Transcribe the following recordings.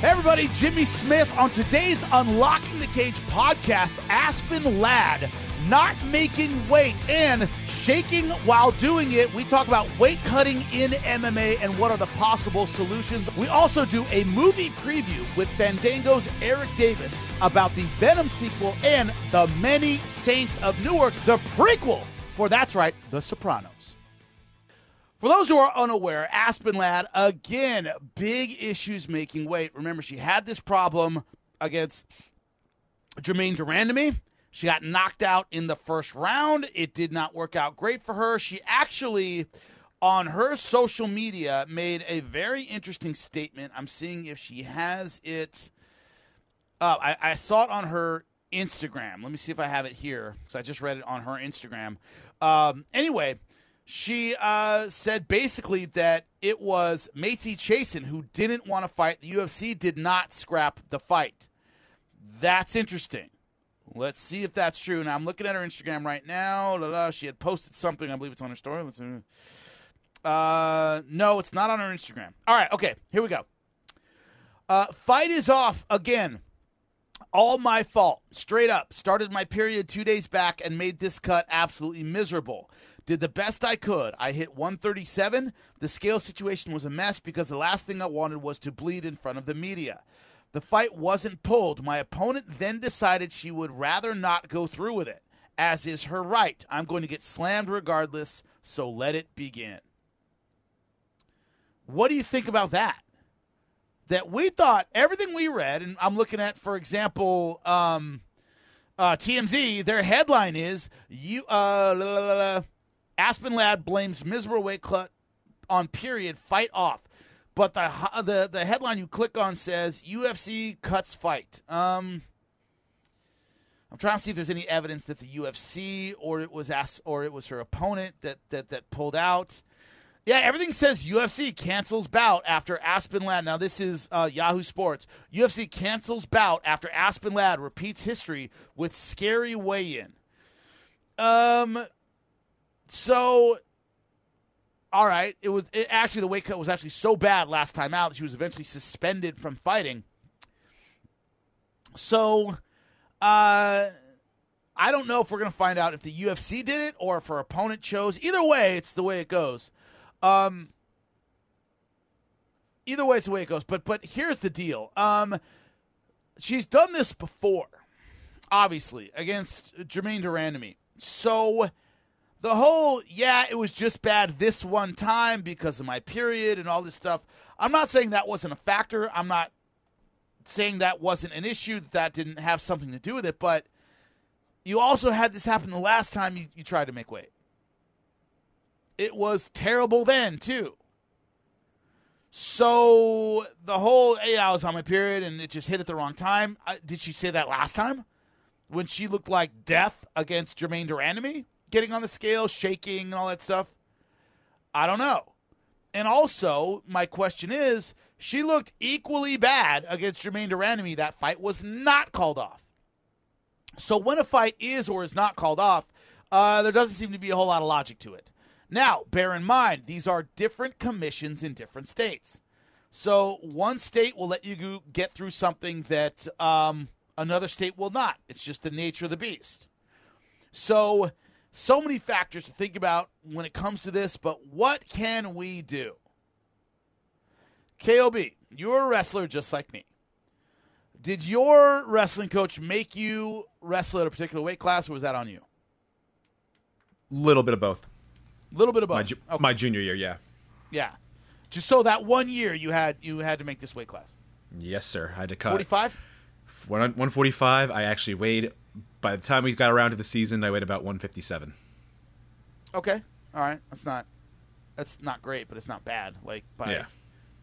Hey everybody, Jimmy Smith on today's Unlocking the Cage podcast. Aspen Ladd not making weight and shaking while doing it. We talk about weight cutting in MMA and what are the possible solutions. We also do a movie preview with Fandango's Eric Davis about the Venom sequel and The Many Saints of Newark, the prequel for that's right, The Sopranos. For those who are unaware, Aspen Ladd, again, big issues making weight. Remember, she had this problem against Germaine de Randamie. She got knocked out in the first round. It did not work out great for her. She actually, on her social media, made a very interesting statement. I'm seeing if she has it. Uh, I, I saw it on her Instagram. Let me see if I have it here. because I just read it on her Instagram. Um, anyway, she uh, said basically that it was Macy Chiasson who didn't want to fight. The UFC did not scrap the fight. That's interesting. Let's see if that's true. Now I'm looking at her Instagram right now. La, la, she had posted something. I believe it's on her story. Uh, no, it's not on her Instagram. All right, okay, here we go. Uh, fight is off again. All my fault. Straight up. Started my period two days back and made this cut absolutely miserable. Did the best I could. I hit 137. The scale situation was a mess because the last thing I wanted was to bleed in front of the media. The fight wasn't pulled. My opponent then decided she would rather not go through with it, as is her right. I'm going to get slammed regardless, so let it begin. What do you think about that? That we thought everything we read, and I'm looking at, for example, um, uh, TMZ, their headline is you uh, la, la, la, Aspen Ladd blames miserable weight cut on period fight off. But the the the headline you click on says UFC cuts fight. Um, I'm trying to see if there's any evidence that the UFC or it was asked or it was her opponent that that that pulled out. Yeah, everything says UFC cancels bout after Aspen Ladd. Now this is uh, Yahoo Sports. UFC cancels bout after Aspen Ladd repeats history with scary weigh-in. Um, so all right, it was it, actually the weight cut was actually so bad last time out she was eventually suspended from fighting. So, uh, I don't know if we're gonna find out if the UFC did it or if her opponent chose. Either way, it's the way it goes. Um, either way, it's the way it goes. But but here's the deal. Um, she's done this before, obviously against Germaine de Randamie. So the whole yeah it was just bad this one time because of my period and all this stuff. I'm not saying that wasn't a factor. I'm not saying that wasn't an issue that that didn't have something to do with it but you also had this happen the last time you, you tried to make weight. It was terrible then too. So the whole hey i was on my period and it just hit at the wrong time. Uh, did she say that last time? When she looked like death against germaine de Randamie? Getting on the scale, shaking, and all that stuff? I don't know. And also, my question is, she looked equally bad against Germaine de Randamie. That fight was not called off. So when a fight is or is not called off, uh, there doesn't seem to be a whole lot of logic to it. Now, bear in mind, these are different commissions in different states. So one state will let you get through something that um, another state will not. It's just the nature of the beast. So so many factors to think about when it comes to this, but what can we do? KOB, you're a wrestler just like me. Did your wrestling coach make you wrestle at a particular weight class, or was that on you? Little bit of both. Little bit of both. My, ju- okay. my junior year, yeah. Yeah. Just so that one year you had you had to make this weight class. Yes, sir. I had to cut. Forty five. One forty five. I actually weighed by the time we got around to the season, I weighed about 157. Okay, all right, that's not that's not great, but it's not bad. Like by yeah.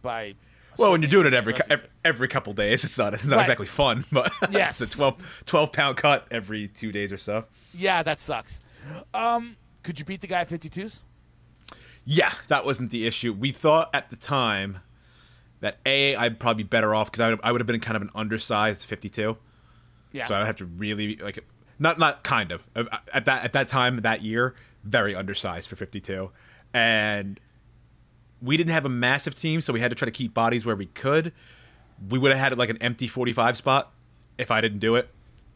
by. Well, when you're doing it every every, every couple days, it's not it's not right. exactly fun, but yes. it's a 12, 12 pound cut every two days or so. Yeah, that sucks. Um, could you beat the guy at 52s? Yeah, that wasn't the issue. We thought at the time that a I'd probably be better off because I would, I would have been kind of an undersized 52. Yeah. So I would have to really like not not kind of at that at that time that year very undersized for 52 and we didn't have a massive team so we had to try to keep bodies where we could we would have had like an empty 45 spot if I didn't do it.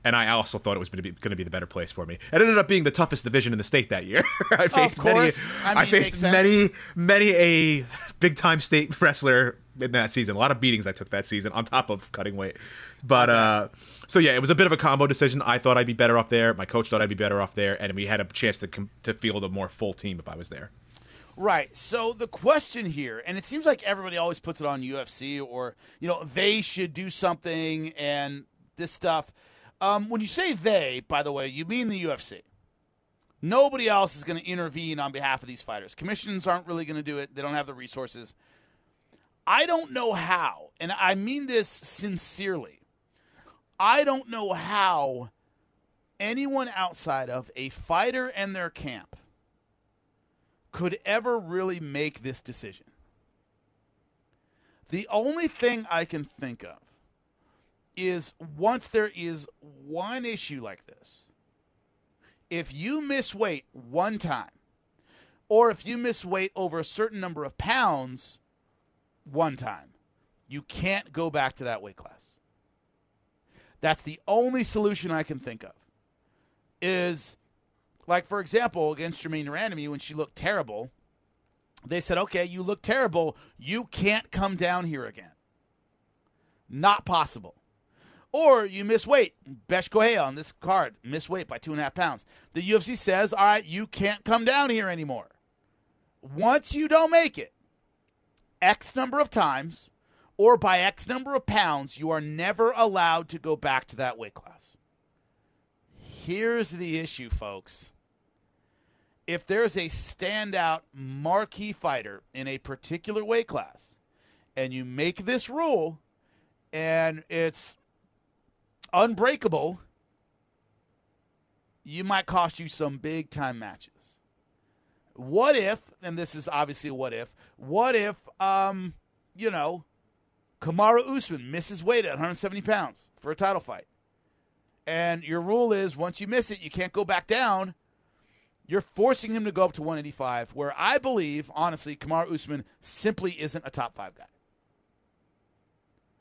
And I also thought it was going to be going to be the better place for me. It ended up being the toughest division in the state that year. I faced many. I, mean, I faced many, many a big time state wrestler in that season. A lot of beatings I took that season on top of cutting weight. But uh, so yeah, it was a bit of a combo decision. I thought I'd be better off there. My coach thought I'd be better off there, and we had a chance to com- to field a more full team if I was there. Right. So the question here, and it seems like everybody always puts it on UFC or, you know, they should do something and this stuff. Um, when you say they, by the way, you mean the UFC. Nobody else is going to intervene on behalf of these fighters. Commissions aren't really going to do it, they don't have the resources. I don't know how, and I mean this sincerely. I don't know how anyone outside of a fighter and their camp could ever really make this decision. The only thing I can think of is once there is one issue like this, if you miss weight one time, or if you miss weight over a certain number of pounds one time, you can't go back to that weight class. That's the only solution I can think of. Is like, for example, against Germaine de Randamie, when she looked terrible, they said, okay, you look terrible. You can't come down here again. Not possible. Or you miss weight. Correia on this card, miss weight by two and a half pounds. The UFC says, all right, you can't come down here anymore. Once you don't make it, X number of times, or by X number of pounds, you are never allowed to go back to that weight class. Here's the issue, folks. If there's a standout marquee fighter in a particular weight class, and you make this rule, and it's unbreakable, you might cost you some big time matches. What if, and this is obviously what if, what if, um, you know, Kamaru Usman misses weight at 170 pounds for a title fight? and your rule is once you miss it, you can't go back down. You're forcing him to go up to 185, where I believe, honestly, Kamaru Usman simply isn't a top five guy.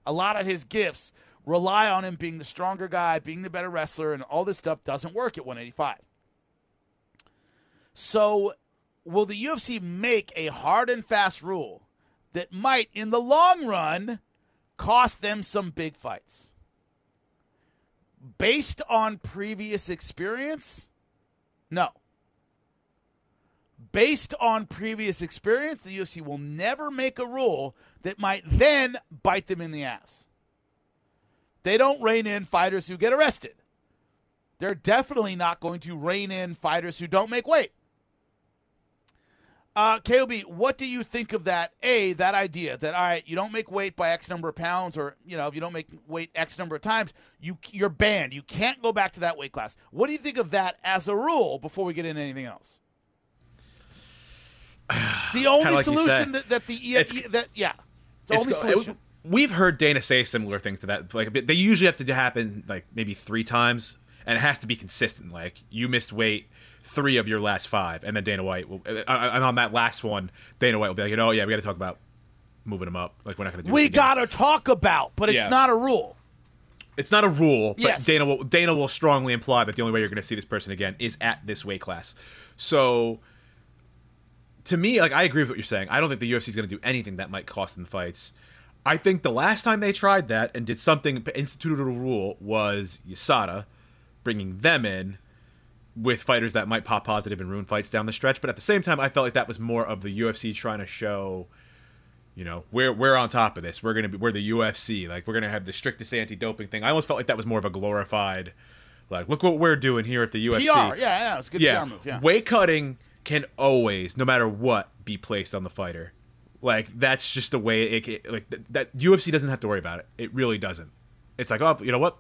A lot of his gifts rely on him being the stronger guy, being the better wrestler, and all this stuff doesn't work at 185. So, will the UFC make a hard and fast rule that might, in the long run, cost them some big fights? based on previous experience? No. Based on previous experience, the UFC will never make a rule that might then bite them in the ass. They don't rein in fighters who get arrested. They're definitely not going to rein in fighters who don't make weight. Uh, KOB, what do you think of that? A, that idea that all right, you don't make weight by X number of pounds, or you know, if you don't make weight X number of times, you you're banned. You can't go back to that weight class. What do you think of that as a rule? Before we get into anything else, it's the only like solution that, that the that yeah, it's, it's only solution. It, we've heard Dana say similar things to that. Like they usually have to happen like maybe three times, and it has to be consistent. Like you missed weight three of your last five, and then Dana White will. Uh, and on that last one, Dana White will be like, you know, yeah, we got to talk about moving him up. Like we're not going to do. We got to talk about, but it's yeah. not a rule. It's not a rule, but yes. Dana will Dana will strongly imply that the only way you're going to see this person again is at this weight class. So, to me, like I agree with what you're saying. I don't think the UFC is going to do anything that might cost them fights. I think the last time they tried that and did something instituted a rule was USADA, bringing them in with fighters that might pop positive and ruin fights down the stretch. But at the same time, I felt like that was more of the UFC trying to show, you know, we're we're on top of this. We're gonna be we're the UFC. Like we're gonna have the strictest anti-doping thing. I almost felt like that was more of a glorified, like look what we're doing here at the UFC. PR, yeah, yeah, it's a good yeah. PR move. Yeah, weight cutting can always, no matter what, be placed on the fighter. Like that's just the way it, it like that UFC doesn't have to worry about it. It really doesn't. It's like, oh, you know what?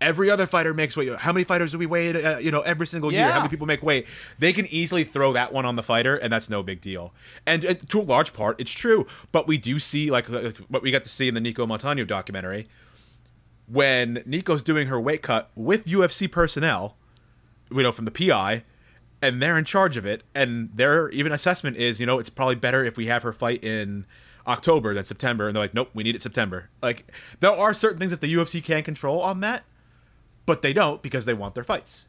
Every other fighter makes weight. How many fighters do we weigh? Uh, you know, every single yeah. year. How many people make weight? They can easily throw that one on the fighter, and that's no big deal. And uh, to a large part, it's true. But we do see like, like what we got to see in the Nicco Montaño documentary when Nicco's doing her weight cut with UFC personnel, you know, from the PI, and they're in charge of it. And their even assessment is, you know, it's probably better if we have her fight in October, then September, and they're like, nope, we need it September. Like there are certain things that the UFC can control on that, but they don't because they want their fights.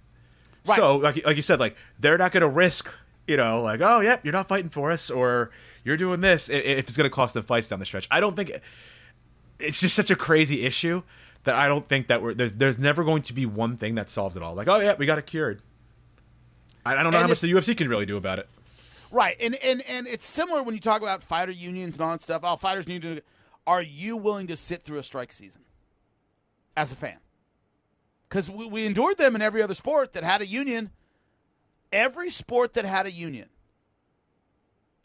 Right. So like like you said, like they're not going to risk, you know, like oh yep, you're not fighting for us or you're doing this if it's going to cost them fights down the stretch. I don't think it's just such a crazy issue that I don't think that we're there's there's never going to be one thing that solves it all. Like oh yeah, we got it cured. I, I don't know and how much the UFC can really do about it. Right, and and and it's similar when you talk about fighter unions and all that stuff. Oh, fighters need to. Are you willing to sit through a strike season as a fan? Because we, we endured them in every other sport that had a union. Every sport that had a union,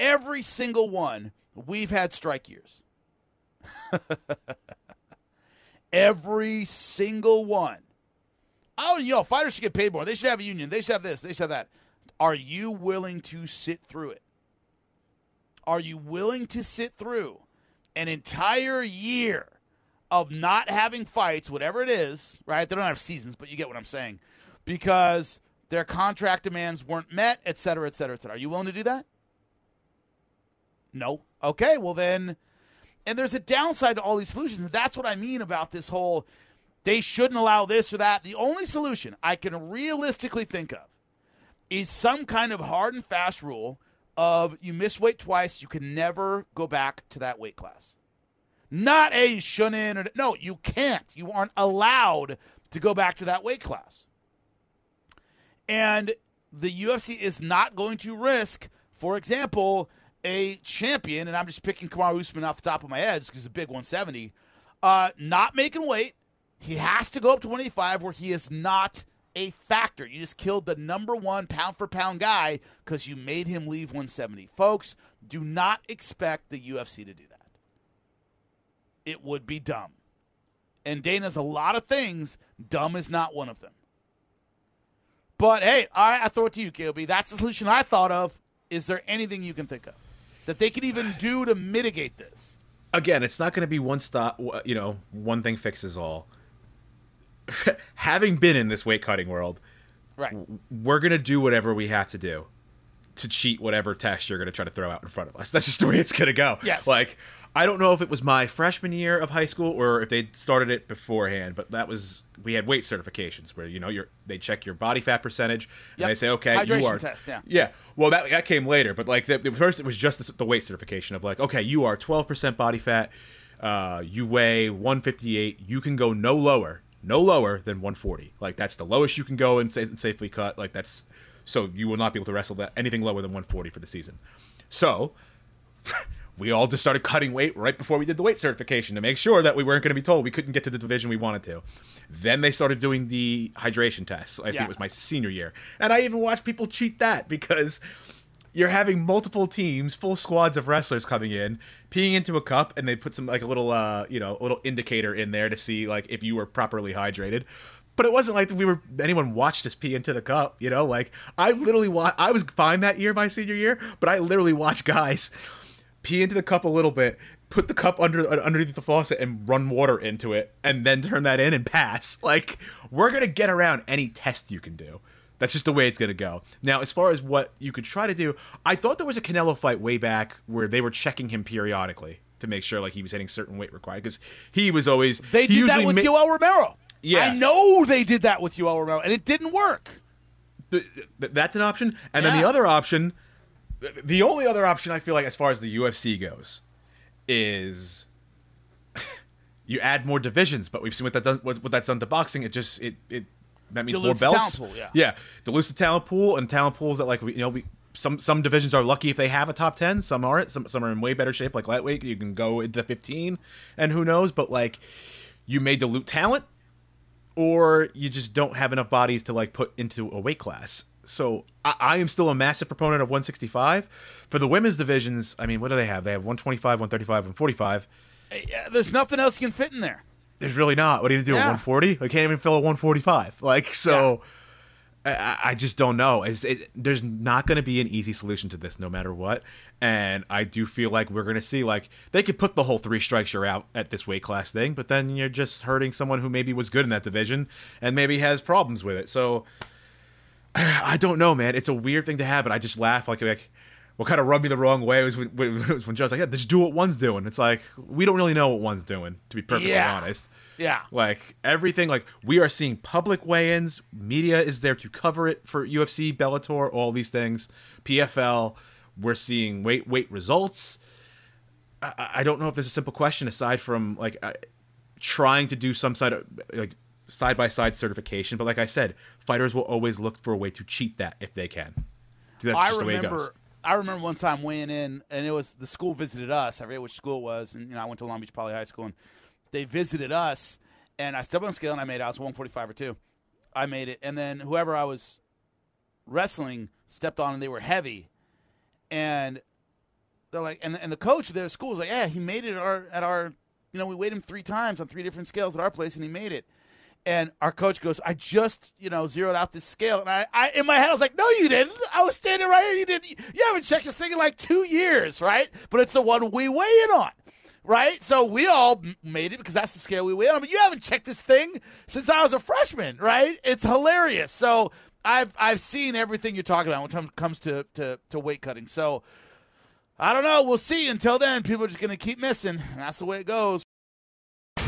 every single one, we've had strike years. every single one. Oh, you know, fighters should get paid more. They should have a union. They should have this. They should have that. Are you willing to sit through it? Are you willing to sit through an entire year of not having fights, whatever it is, right? They don't have seasons, but you get what I'm saying. Because their contract demands weren't met, et cetera, et cetera, et cetera. Are you willing to do that? No. Okay, well then, and there's a downside to all these solutions. That's what I mean about this whole they shouldn't allow this or that. The only solution I can realistically think of is some kind of hard and fast rule of you miss weight twice, you can never go back to that weight class. Not a shouldn't or no, you can't. You aren't allowed to go back to that weight class. And the UFC is not going to risk, for example, a champion, and I'm just picking Kamaru Usman off the top of my head because he's a big 170, uh, not making weight. He has to go up to 185 where he is not a factor. You just killed the number one pound for pound guy because you made him leave 170. Folks, do not expect the UFC to do that. It would be dumb. And Dana's a lot of things. Dumb is not one of them. But hey, all right, I throw it to you, KOB. That's the solution I thought of. Is there anything you can think of that they could even do to mitigate this? Again, it's not going to be one stop. You know, one thing fixes all having been in this weight cutting world, right, we're gonna do whatever we have to do to cheat whatever test you're gonna try to throw out in front of us. That's just the way it's gonna go. Yes. Like I don't know if it was my freshman year of high school or if they started it beforehand, but that was we had weight certifications where you know you they check your body fat percentage and yep. they say okay Hydration you are test, yeah yeah well that that came later, but like the, the first it was just the, the weight certification of like okay you are 12% body fat, uh, you weigh 158, you can go no lower no lower than 140. Like that's the lowest you can go and, and safely cut. Like that's so you will not be able to wrestle that anything lower than 140 for the season. So we all just started cutting weight right before we did the weight certification to make sure that we weren't going to be told we couldn't get to the division we wanted to. Then they started doing the hydration tests. I yeah. think it was my senior year, and I even watched people cheat that because you're having multiple teams, full squads of wrestlers coming in, peeing into a cup, and they put some like a little, uh, you know, a little indicator in there to see like if you were properly hydrated. But it wasn't like we were anyone watched us pee into the cup, you know. Like I literally, wa- I was fine that year, my senior year, but I literally watched guys pee into the cup a little bit, put the cup under underneath the faucet, and run water into it, and then turn that in and pass. Like we're gonna get around any test you can do. That's just the way it's going to go. Now, as far as what you could try to do, I thought there was a Canelo fight way back where they were checking him periodically to make sure like he was hitting certain weight required because he was always they did that with ma- Yoel Romero. Yeah, I know they did that with Yoel Romero, and it didn't work. That's an option, and yeah. then the other option, the only other option I feel like as far as the UFC goes, is you add more divisions. But we've seen what that does, what, what that's done to boxing. It just it it that means more belts. Pool, yeah. yeah, dilutes the talent pool and talent pools that like we, you know we some some divisions are lucky if they have a top 10 some aren't. Some, some are in way better shape like lightweight you can go into 15 and who knows but like you may dilute talent or you just don't have enough bodies to like put into a weight class. So I, I am still a massive proponent of 165 for the women's divisions i mean what do they have? They have 125 135 145 eh, there's nothing else you can fit in there there's really not. What are you do? Yeah. 140? I can't even fill a 145. Like so. Yeah. I, I, just don't know. It, there's not going to be an easy solution to this, no matter what. And I do feel like we're going to see like they could put the whole three strikes you're out at this weight class thing, but then you're just hurting someone who maybe was good in that division and maybe has problems with it. So I don't know, man. It's a weird thing to have, but I just laugh like like what kind of rubbed me the wrong way was when, was when Joe's like, yeah, just do what one's doing. It's like we don't really know what one's doing, to be perfectly Yeah. honest. Yeah. Like everything, like we are seeing public weigh-ins. Media is there to cover it for UFC, Bellator, all these things. PFL. We're seeing weight weight results. I, I- don't know if there's a simple question aside from like uh, trying to do some side of like side by side certification. But like I said, fighters will always look for a way to cheat that if they can. That's I just the way it goes. I remember one time weighing in, and it was the school visited us. I forget which school it was, and you know I went to Long Beach Poly High School, and they visited us, and I stepped on the scale and I made it. I was 145 or two. I made it, and then whoever I was wrestling stepped on, and they were heavy, and they're like, and and the coach of their school was like, yeah, he made it at our at our, you know, we weighed him three times on three different scales at our place, and he made it. And our coach goes, I just, you know, zeroed out this scale. And I, I in my head, I was like, no, you didn't. I was standing right here. You didn't. You haven't checked this thing in like two years, right? But it's the one we weigh in on, right? So we all made it because that's the scale we weigh in on. But you haven't checked this thing since I was a freshman, right? It's hilarious. So I've I've seen everything you're talking about when it comes to, to, to weight cutting. So I don't know. We'll see. Until then, people are just going to keep missing. That's the way it goes.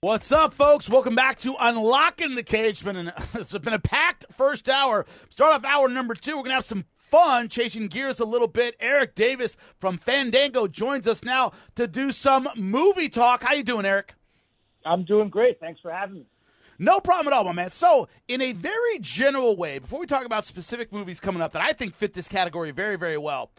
What's up, folks? Welcome back to Unlocking the Cage. It's been, an, it's been a packed first hour. Start off hour number two. We're going to have some fun chasing gears a little bit. Eric Davis from Fandango joins us now to do some movie talk. How you doing, Eric? I'm doing great. Thanks for having me. No problem at all, my man. So, in a very general way, before we talk about specific movies coming up that I think fit this category very, very well,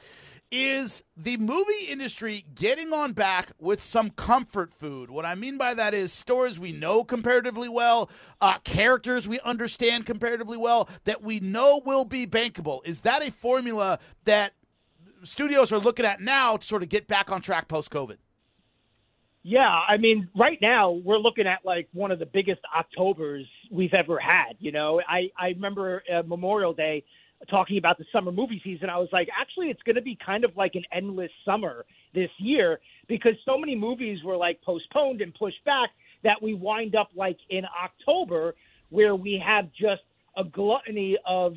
is the movie industry getting on back with some comfort food. What I mean by that is stories we know comparatively well, uh, characters we understand comparatively well, that we know will be bankable. Is that a formula that studios are looking at now to sort of get back on track post COVID? Yeah, I mean, right now we're looking at like one of the biggest Octobers we've ever had. You know, I I remember uh, Memorial Day talking about the summer movie season. I was like, actually, it's going to be kind of like an endless summer this year because so many movies were like postponed and pushed back that we wind up like in October where we have just a gluttony of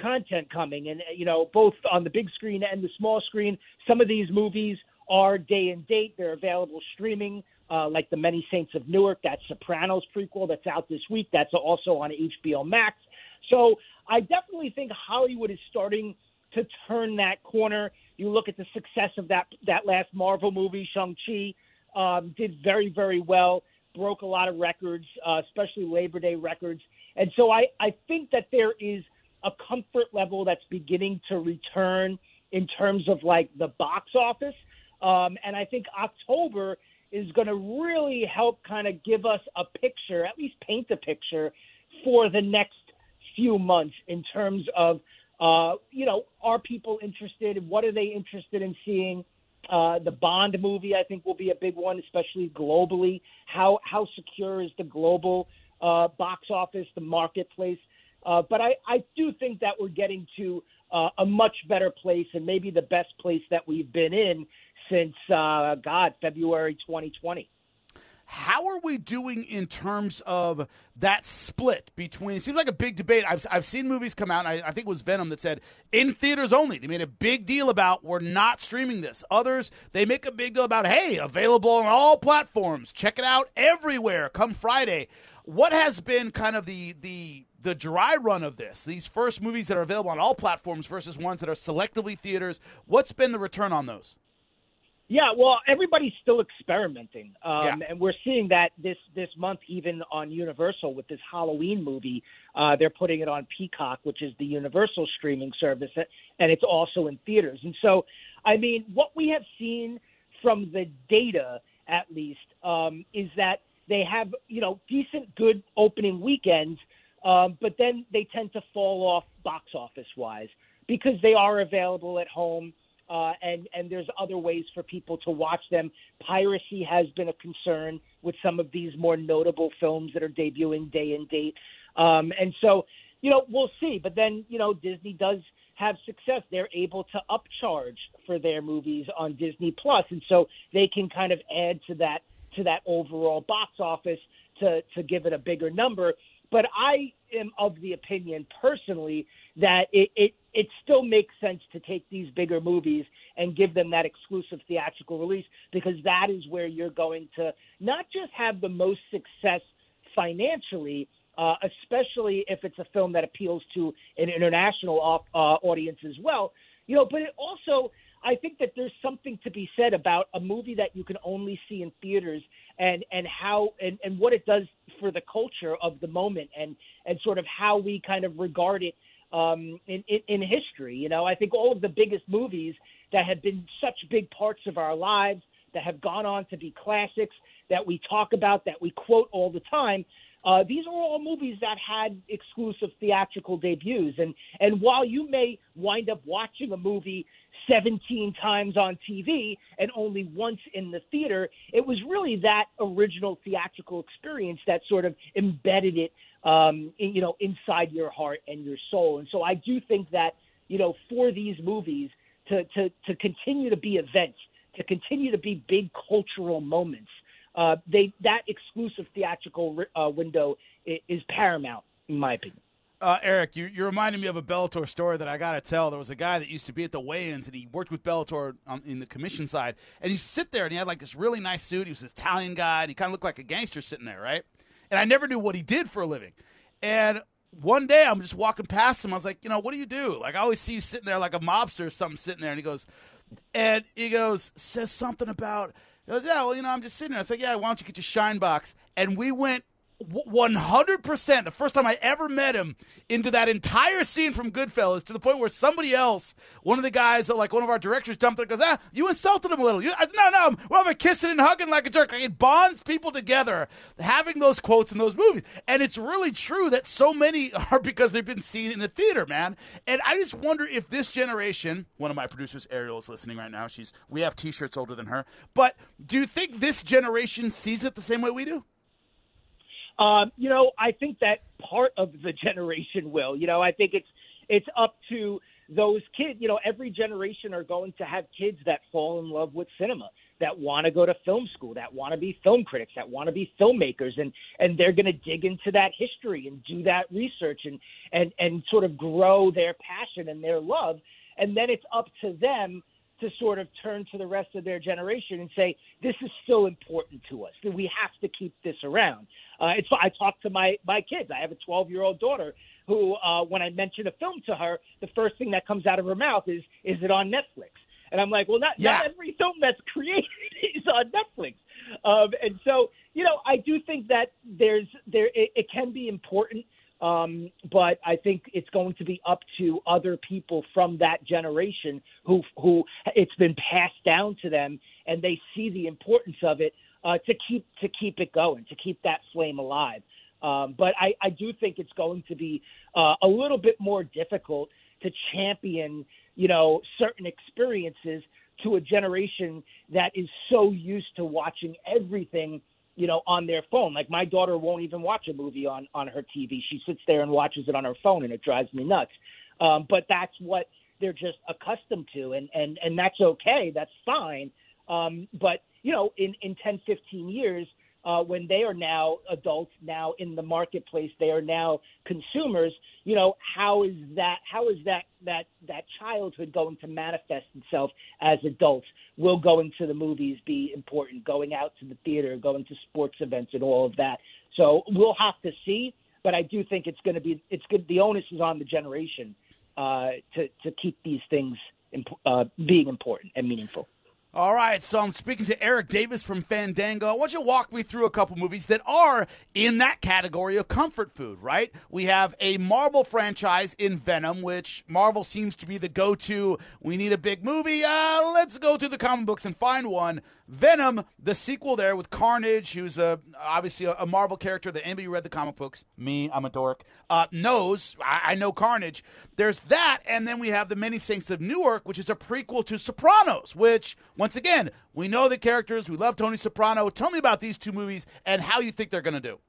content coming. And you know both on the big screen and the small screen some of these movies are day and date. They're available streaming uh, like the many saints of newark. That sopranos prequel that's out this week. That's also on hbo max. So i definitely think hollywood is starting to turn that corner you look at the success of that that last marvel movie shang-chi um, did very very well broke a lot of records uh, especially labor day records and so I, I think that there is a comfort level that's beginning to return in terms of like the box office. Um, and I think October is going to really help kind of give us a picture, at least paint a picture for the next few months in terms of, uh, you know, are people interested? What are they interested in seeing? Uh, the Bond movie, I think, will be a big one, especially globally. How how secure is the global uh, box office, the marketplace? Uh, but I, I do think that we're getting to uh, a much better place and maybe the best place that we've been in since, uh, God, February 2020. How are we doing in terms of that split between? It seems like a big debate. I've, I've seen movies come out, and I, I think it was Venom that said in theaters only. They made a big deal about we're not streaming this. Others they make a big deal about hey, available on all platforms. Check it out everywhere. Come Friday. What has been kind of the the the dry run of this? These first movies that are available on all platforms versus ones that are selectively theaters. What's been the return on those? Yeah, well, everybody's still experimenting, um, Yeah. and we're seeing that this this month, even on Universal with this Halloween movie. Uh, they're putting it on Peacock, which is the Universal streaming service, and it's also in theaters. And so, I mean, what we have seen from the data, at least, um, is that they have you know decent, good opening weekends, um, but then they tend to fall off box office wise because they are available at home uh, and and there's other ways for people to watch them. Piracy has been a concern with some of these more notable films that are debuting day and date, um, and so you know we'll see. But then you know Disney does have success. They're able to upcharge for their movies on Disney Plus, and so they can kind of add to that to that overall box office to to give it a bigger number. But I am of the opinion personally that it, it it still makes sense to take these bigger movies and give them that exclusive theatrical release because that is where you're going to not just have the most success financially, uh, especially if it's a film that appeals to an international uh, audience as well. You know, but it also I think that there's something to be said about a movie that you can only see in theaters and and how and, and what it does for the culture of the moment and and sort of how we kind of regard it um, in, in in history. You know, I think all of the biggest movies that have been such big parts of our lives that have gone on to be classics that we talk about that we quote all the time. Uh, these are all movies that had exclusive theatrical debuts, and and while you may wind up watching a movie 17 times on TV and only once in the theater. It was really that original theatrical experience that sort of embedded it, um, in, you know, inside your heart and your soul. And so I do think that, you know, for these movies to, to, to continue to be events, to continue to be big cultural moments, uh, they that exclusive theatrical uh, window is, is paramount, in my opinion. Uh, Eric, you, you're reminding me of a Bellator story that I got to tell. There was a guy that used to be at the weigh-ins, and he worked with Bellator on, in the commission side. And he sit there, and he had like this really nice suit. He was this Italian guy, and he kind of looked like a gangster sitting there, right? And I never knew what he did for a living. And one day, I'm just walking past him. I was like, you know, what do you do? Like I always see you sitting there like a mobster or something, sitting there. And he goes, and he goes, says something about. He goes, yeah, well, you know, I'm just sitting there. I like, yeah, why don't you get your shine box? And we went 100% the first time I ever met him into that entire scene from Goodfellas to the point where somebody else, one of the guys, like one of our directors, jumped and goes, Ah, you insulted him a little. You, no, no, we're having kissing and hugging like a jerk. Like it bonds people together having those quotes in those movies. And it's really true that so many are because they've been seen in the theater, man. And I just wonder if this generation, one of my producers, Ariel, is listening right now. She's we have t shirts older than her. But do you think this generation sees it the same way we do? Um, you know, I think that part of the generation will. You know, I think it's it's up to those kids. You know, every generation are going to have kids that fall in love with cinema, that want to go to film school, that want to be film critics, that want to be filmmakers, and and they're going to dig into that history and do that research and and and sort of grow their passion and their love. And then it's up to them to sort of turn to the rest of their generation and say, this is still important to us. That we have to keep this around. Uh, it's I talk to my my kids. I have a 12 year old daughter who, uh, when I mention a film to her, the first thing that comes out of her mouth is, "Is it on Netflix?" And I'm like, "Well, not yeah. not every film that's created is on Netflix." Um, and so, you know, I do think that there's there it, it can be important um, but I think it's going to be up to other people from that generation who who it's been passed down to them, and they see the importance of it uh, to keep to keep it going, to keep that flame alive. Um, but I, I do think it's going to be uh, a little bit more difficult to champion, you know, certain experiences to a generation that is so used to watching everything you know, on their phone. Like my daughter won't even watch a movie on on her TV. She sits there and watches it on her phone, and it drives me nuts. Um, but that's what they're just accustomed to, and and and that's okay. That's fine. Um, but you know, in in 10, 15 years, uh, when they are now adults, now in the marketplace, they are now consumers. You know, how is that? How is that that that childhood going to manifest itself as adults? Will going to the movies be important? Going out to the theater, going to sports events, and all of that. So we'll have to see. But I do think it's going to be it's good. The onus is on the generation uh, to to keep these things imp- uh, being important and meaningful. All right, so I'm speaking to Eric Davis from Fandango. I want you to walk me through a couple movies that are in that category of comfort food, right? We have a Marvel franchise in Venom, which Marvel seems to be the go to. We need a big movie. Uh, let's go through the comic books and find one. Venom, the sequel there with Carnage, who's a obviously a, Marvel character that anybody who read the comic books, me, I'm a dork, uh, knows. I, I, know Carnage. There's that, and then we have the Many Saints of Newark, which is a prequel to Sopranos. Which, once again, we know the characters. We love Tony Soprano. Tell me about these two movies and how you think they're going to do.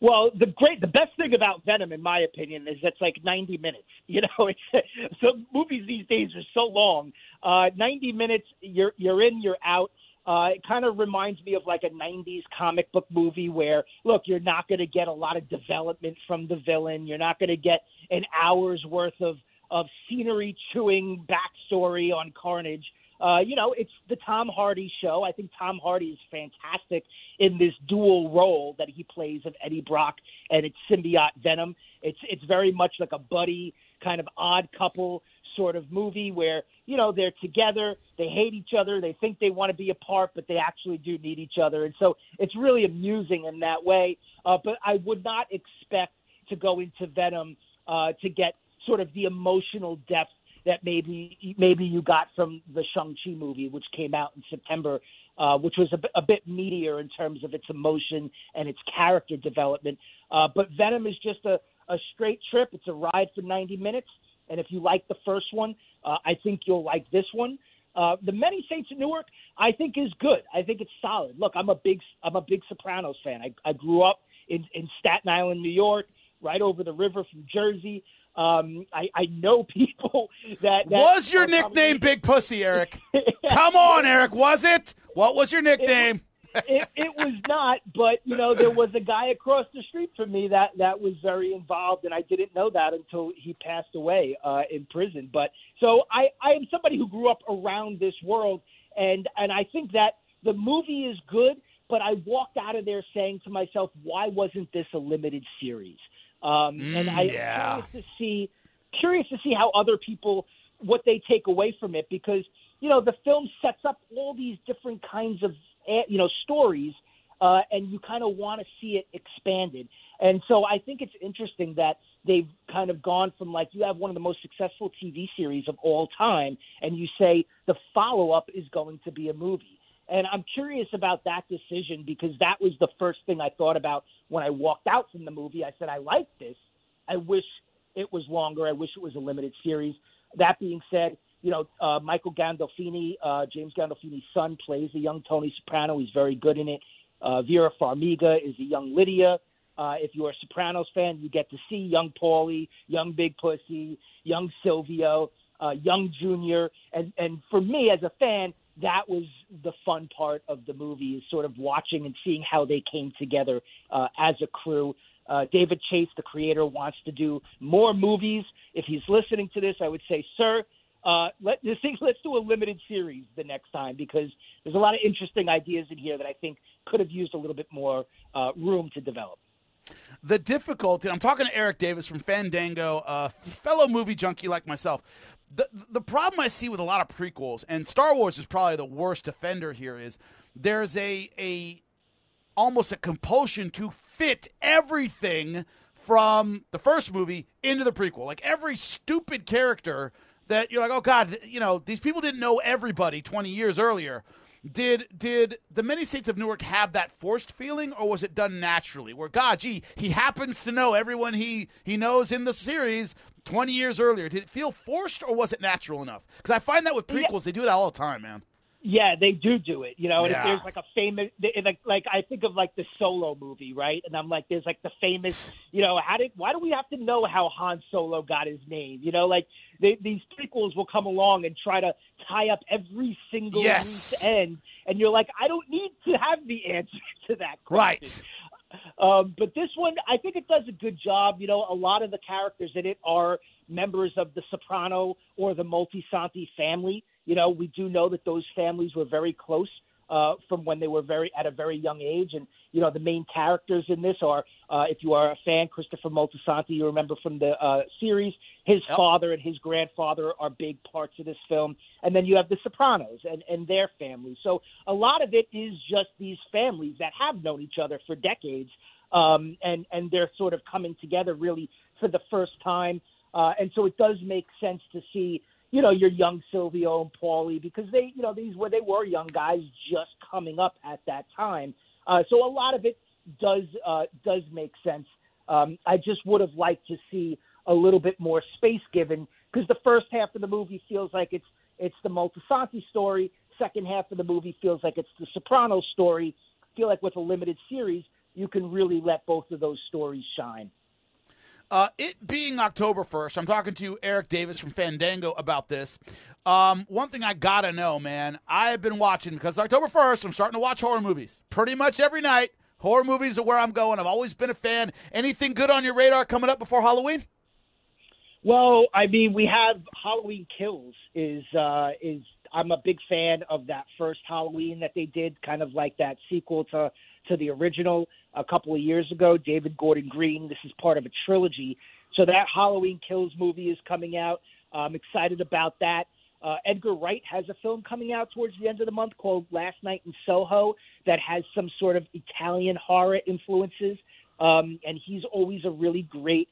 Well, the great, the best thing about Venom, in my opinion, is it's like 90 minutes. You know, it's so movies these days are so long. Uh, 90 minutes, you're you're in, you're out. Uh, it kind of reminds me of like a 90s comic book movie where, look, you're not going to get a lot of development from the villain. You're not going to get an hour's worth of, of scenery chewing backstory on Carnage. Uh, you know, it's the Tom Hardy show. I think Tom Hardy is fantastic in this dual role that he plays of Eddie Brock and its symbiote Venom. It's it's very much like a buddy kind of odd couple sort of movie where you know they're together, they hate each other, they think they want to be apart, but they actually do need each other, and so it's really amusing in that way. Uh, but I would not expect to go into Venom uh, to get sort of the emotional depth that maybe maybe you got from the Shang Chi movie, which came out in September, uh, which was a, a bit meatier in terms of its emotion and its character development. Uh, but Venom is just a, a straight trip. It's a ride for 90 minutes. And if you like the first one, uh, I think you'll like this one. Uh, the Many Saints of Newark, I think, is good. I think it's solid. Look, I'm a big, I'm a big Sopranos fan. I, I grew up in, in Staten Island, New York, right over the river from Jersey. Um, I, I know people that, that was your nickname Big Pussy, Eric. Come on, Eric. Was it? What was your nickname? It, it was not, but you know, there was a guy across the street from me that that was very involved, and I didn't know that until he passed away uh, in prison. But so I, I am somebody who grew up around this world, and and I think that the movie is good, but I walked out of there saying to myself, why wasn't this a limited series? Um, mm, and I yeah. curious to see curious to see how other people what they take away from it because you know the film sets up all these different kinds of you know stories, uh, and you kind of want to see it expanded. And so I think it's interesting that they've kind of gone from like you have one of the most successful TV series of all time, and you say the follow up is going to be a movie. And I'm curious about that decision because that was the first thing I thought about when I walked out from the movie. I said, I like this. I wish it was longer. I wish it was a limited series. That being said, you know, uh, Michael Gandolfini, uh, James Gandolfini's son, plays the young Tony Soprano. He's very good in it. Uh, Vera Farmiga is the young Livia. Uh, if you're a Sopranos fan, you get to see young Paulie, young Big Pussy, young Silvio, uh, young Junior, and and for me as a fan, that was the fun part of the movie is sort of watching and seeing how they came together uh, as a crew. Uh, David Chase, the creator, wants to do more movies. If he's listening to this, I would say, sir, uh, let this thing, let's do a limited series the next time because there's a lot of interesting ideas in here that I think could have used a little bit more uh, room to develop. The difficulty, I'm talking to Eric Davis from Fandango, a fellow movie junkie like myself. The, the problem I see with a lot of prequels, and Star Wars is probably the worst offender here, is there's a, a almost a compulsion to fit everything from the first movie into the prequel. Like every stupid character that you're like, oh God, you know, these people didn't know everybody 20 years earlier. Did did the many saints of Newark have that forced feeling, or was it done naturally? Where God, gee, he happens to know everyone he he knows in the series 20 years earlier. Did it feel forced, or was it natural enough? Because I find that with prequels, yeah. they do that all the time, man. Yeah, they do do it. You know, and yeah. if there's like a famous, like like I think of like the Solo movie, right? And I'm like, there's like the famous, you know, how did why do we have to know how Han Solo got his name? You know, like they, these prequels will come along and try to tie up every single yes. loose end, and you're like, I don't need to have the answer to that question. Right. Um, but this one, I think it does a good job. You know, a lot of the characters in it are members of the Soprano or the Moltisanti family. You know, we do know that those families were very close uh, from when they were very at a very young age. And you know, the main characters in this are, uh, if you are a fan, Christopher Moltisanti, you remember from the uh, series, his yep. father and his grandfather are big parts of this film. And then you have the Sopranos and and their families. So a lot of it is just these families that have known each other for decades, um, and and they're sort of coming together really for the first time. Uh, and so it does make sense to see you know, your young Silvio and Paulie because they, you know, these were they were young guys just coming up at that time. Uh, so a lot of it does uh, does make sense. Um, I just would have liked to see a little bit more space given because the first half of the movie feels like it's it's the Moltisanti story. Second half of the movie feels like it's the Sopranos story. I feel like with a limited series, you can really let both of those stories shine. Uh, it being October 1st, I'm talking to Eric Davis from Fandango about this. Um, one thing I gotta know, man, I've been watching because October 1st, I'm starting to watch horror movies pretty much every night. Horror movies are where I'm going. I've always been a fan. Anything good on your radar coming up before Halloween? Well, I mean, we have Halloween Kills is uh, is I'm a big fan of that first Halloween that they did, kind of like that sequel to to the original a couple of years ago. David Gordon Green. This is part of a trilogy. So that Halloween Kills movie is coming out. I'm excited about that. Uh, Edgar Wright has a film coming out towards the end of the month called Last Night in Soho that has some sort of Italian horror influences. Um, and he's always a really great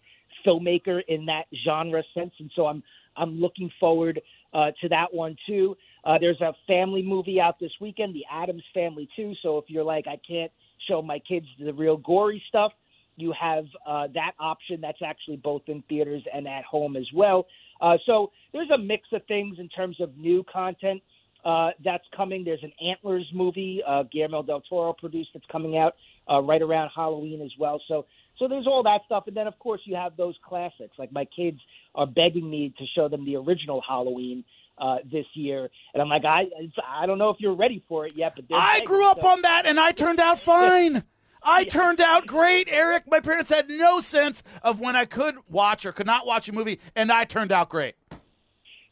filmmaker in that genre sense. And so I'm I'm looking forward uh, to that one too. Uh, there's a family movie out this weekend, The Addams Family too. So if you're like, I can't show my kids the real gory stuff, you have uh, that option. That's actually both in theaters and at home as well. Uh, so there's a mix of things in terms of new content uh, that's coming. There's an Antlers movie uh, Guillermo del Toro produced that's coming out uh, right around Halloween as well. So so there's all that stuff, and then of course you have those classics. Like my kids are begging me to show them the original Halloween uh, this year, and I'm like, I I don't know if you're ready for it yet, but I grew up so. on that, and I turned out fine. I turned out great, Eric. My parents had no sense of when I could watch or could not watch a movie, and I turned out great.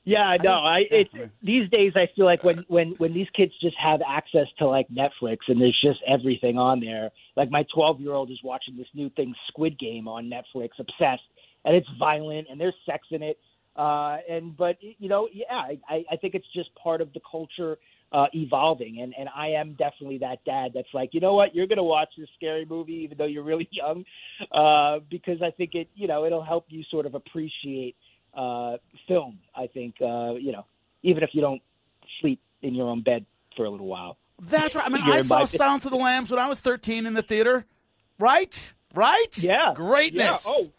Yeah, no, I it's these days I feel like when when when these kids just have access to like Netflix and there's just everything on there. Like my 12-year-old is watching this new thing Squid Game on Netflix, obsessed, and it's violent and there's sex in it. Uh and but you know, yeah, I I think it's just part of the culture uh, evolving. And, and I am definitely that dad that's like, you know what, you're going to watch this scary movie even though you're really young, uh, because I think it, you know, it'll help you sort of appreciate uh, film. I think, uh, you know, even if you don't sleep in your own bed for a little while. That's right. I mean, I saw Silence of the Lambs when I was 13 in the theater. Right? Right? Yeah. Greatness. Yeah. Oh,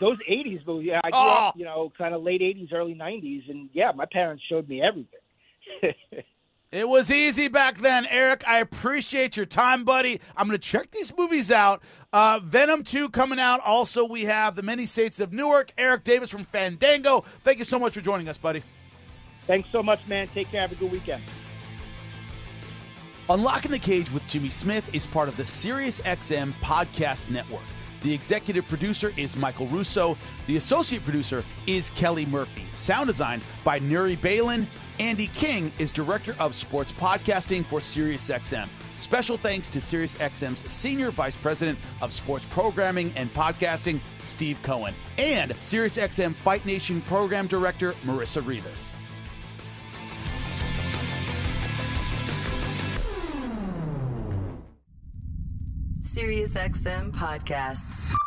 those 80s movies. Yeah, I grew oh. up, you know, kind of late 80s, early 90s. And yeah, my parents showed me everything. It was easy back then, Eric. I appreciate your time, buddy. I'm going to check these movies out. Uh, Venom 2 coming out. Also, we have The Many Saints of Newark. Eric Davis from Fandango. Thank you so much for joining us, buddy. Thanks so much, man. Take care. Have a good weekend. Unlocking the Cage with Jimmy Smith is part of the SiriusXM Podcast Network. The executive producer is Michael Russo. The associate producer is Kelly Murphy. Sound design by Nuri Balin. Andy King is director of sports podcasting for SiriusXM. Special thanks to SiriusXM's senior vice president of sports programming and podcasting, Steve Cohen, and SiriusXM Fight Nation program director, Marissa Rivas. SiriusXM podcasts.